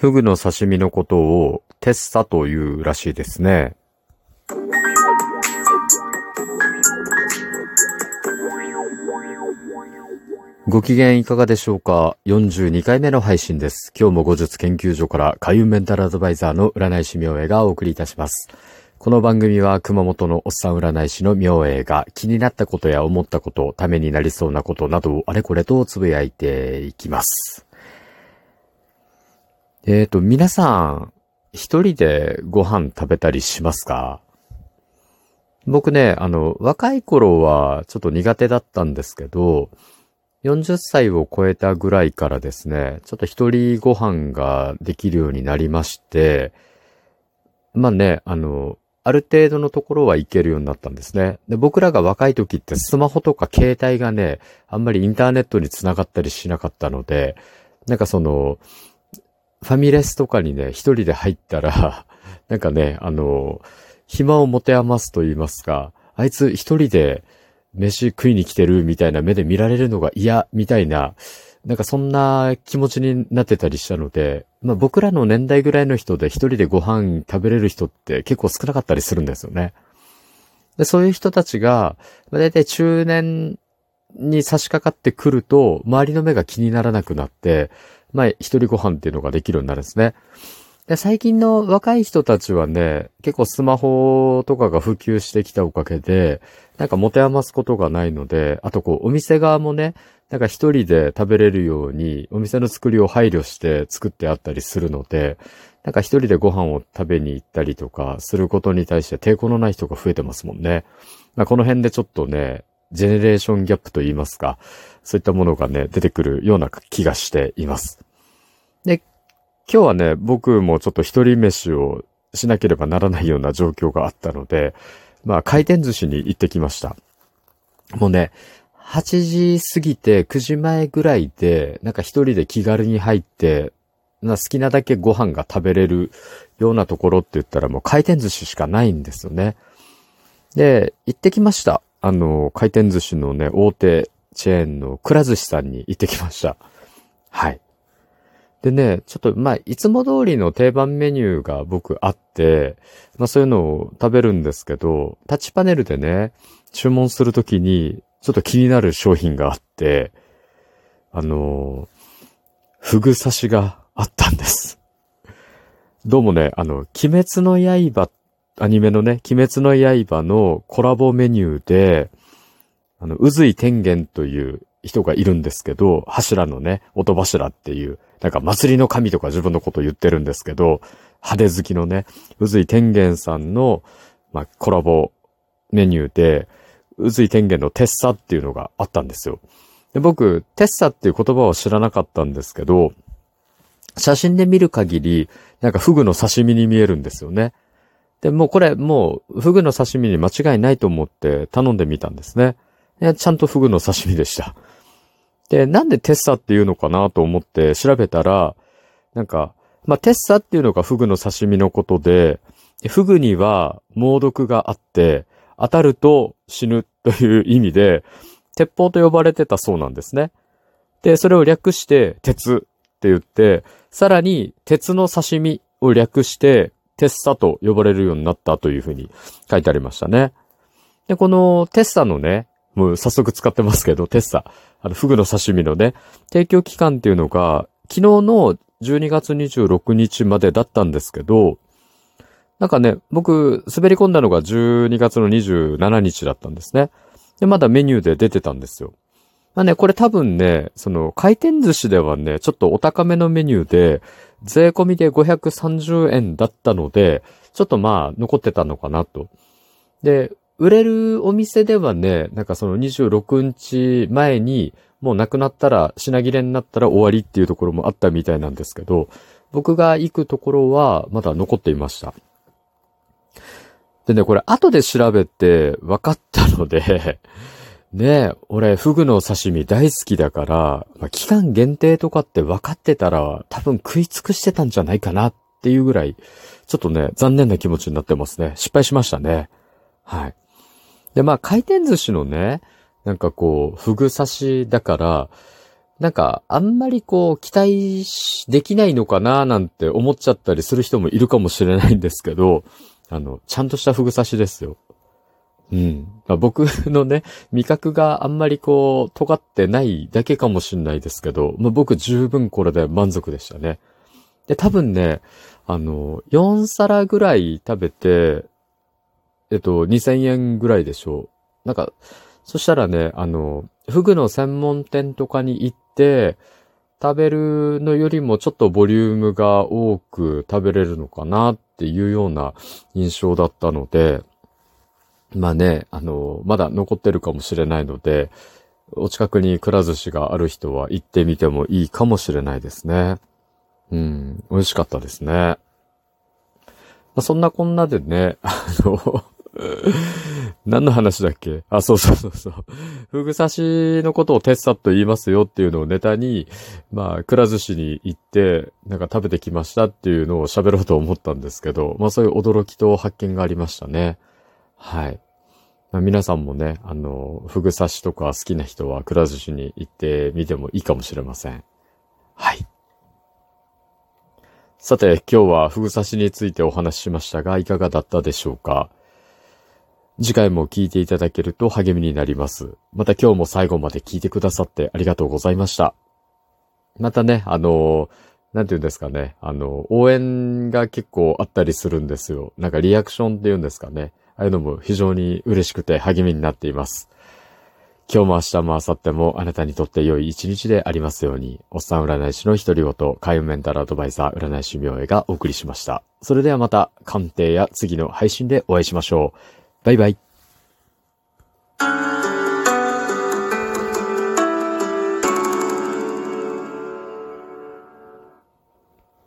フグの刺身のことをテッサというらしいですね。ご機嫌いかがでしょうか ?42 回目の配信です。今日も後日研究所から海運メンタルアドバイザーの占い師明恵がお送りいたします。この番組は熊本のおっさん占い師の明恵が気になったことや思ったこと、ためになりそうなことなどをあれこれとつぶやいていきます。えっ、ー、と、皆さん、一人でご飯食べたりしますか？僕ね、あの、若い頃はちょっと苦手だったんですけど、40歳を超えたぐらいからですね、ちょっと一人ご飯ができるようになりまして、まあね、あの、ある程度のところはいけるようになったんですね。で、僕らが若い時ってスマホとか携帯がね、あんまりインターネットに繋がったりしなかったので、なんかその、ファミレスとかにね、一人で入ったら、なんかね、あの、暇を持て余すと言いますか、あいつ一人で飯食いに来てるみたいな目で見られるのが嫌みたいな、なんかそんな気持ちになってたりしたので、まあ僕らの年代ぐらいの人で一人でご飯食べれる人って結構少なかったりするんですよね。でそういう人たちが、まあ、大体中年に差し掛かってくると、周りの目が気にならなくなって、まあ一人ご飯っていうのができるようになるんですね。で最近の若い人たちはね、結構スマホとかが普及してきたおかげで、なんか持て余すことがないので、あとこう、お店側もね、なんか一人で食べれるように、お店の作りを配慮して作ってあったりするので、なんか一人でご飯を食べに行ったりとかすることに対して抵抗のない人が増えてますもんね。まあ、この辺でちょっとね、ジェネレーションギャップと言いますか、そういったものがね、出てくるような気がしています。で、今日はね、僕もちょっと一人飯をしなければならないような状況があったので、まあ回転寿司に行ってきました。もうね、8時過ぎて9時前ぐらいで、なんか一人で気軽に入って、好きなだけご飯が食べれるようなところって言ったらもう回転寿司しかないんですよね。で、行ってきました。あの、回転寿司のね、大手チェーンのくら寿司さんに行ってきました。はい。でね、ちょっと、まあ、いつも通りの定番メニューが僕あって、まあそういうのを食べるんですけど、タッチパネルでね、注文するときに、ちょっと気になる商品があって、あの、ふぐ刺しがあったんです。どうもね、あの、鬼滅の刃、アニメのね、鬼滅の刃のコラボメニューで、あの、うずい天元という人がいるんですけど、柱のね、音柱っていう、なんか祭りの神とか自分のこと言ってるんですけど、派手好きのね、うずい天元さんの、まあ、コラボメニューで、うずい天元のテッサっていうのがあったんですよ。で僕、テッサっていう言葉を知らなかったんですけど、写真で見る限り、なんかフグの刺身に見えるんですよね。で、もうこれ、もう、フグの刺身に間違いないと思って頼んでみたんですね。ちゃんとフグの刺身でした。で、なんでテッサっていうのかなと思って調べたら、なんか、まあ、テッサっていうのがフグの刺身のことで、フグには猛毒があって、当たると死ぬという意味で、鉄砲と呼ばれてたそうなんですね。で、それを略して鉄って言って、さらに鉄の刺身を略して、テッサと呼ばれるようになったというふうに書いてありましたね。で、このテッサのね、もう早速使ってますけど、テッサ。あの、フグの刺身のね、提供期間っていうのが、昨日の12月26日までだったんですけど、なんかね、僕、滑り込んだのが12月の27日だったんですね。で、まだメニューで出てたんですよ。まあね、これ多分ね、その、回転寿司ではね、ちょっとお高めのメニューで、税込みで530円だったので、ちょっとまあ、残ってたのかなと。で、売れるお店ではね、なんかその26日前に、もうなくなったら、品切れになったら終わりっていうところもあったみたいなんですけど、僕が行くところはまだ残っていました。でね、これ後で調べて分かったのでねえ俺、フグの刺身大好きだから、まあ、期間限定とかって分かってたら、多分食い尽くしてたんじゃないかなっていうぐらい、ちょっとね、残念な気持ちになってますね。失敗しましたね。はい。で、まあ、回転寿司のね、なんかこう、ふぐ刺しだから、なんか、あんまりこう、期待できないのかななんて思っちゃったりする人もいるかもしれないんですけど、あの、ちゃんとしたフグ刺しですよ。うん。まあ、僕のね、味覚があんまりこう、尖ってないだけかもしれないですけど、まあ、僕十分これで満足でしたね。で、多分ね、あの、4皿ぐらい食べて、えっと、2000円ぐらいでしょう。なんか、そしたらね、あの、フグの専門店とかに行って、食べるのよりもちょっとボリュームが多く食べれるのかなっていうような印象だったので、まあね、あの、まだ残ってるかもしれないので、お近くにくら寿司がある人は行ってみてもいいかもしれないですね。うん、美味しかったですね。まあ、そんなこんなでね、あの何の話だっけ？あ、そうそうそうそう。ふぐ刺しのことをテッサと言いますよっていうのをネタに、まあ、くら寿司に行って、なんか食べてきましたっていうのを喋ろうと思ったんですけど、まあそういう驚きと発見がありましたね。はい。まあ、皆さんもね、あの、ふぐ刺しとか好きな人はくら寿司に行ってみてもいいかもしれません。はい。さて、今日はふぐ刺しについてお話ししましたが、いかがだったでしょうか？次回も聞いていただけると励みになります。また今日も最後まで聞いてくださってありがとうございました。またね、あの、なんて言うんですかね、あの、応援が結構あったりするんですよ。なんかリアクションって言うんですかね。ああいうのも非常に嬉しくて励みになっています。今日も明日も明後日もあなたにとって良い一日でありますように、おっさん占い師の一人ごと、海運メンタルアドバイザー占い師明恵がお送りしました。それではまた鑑定や次の配信でお会いしましょう。バイバイ。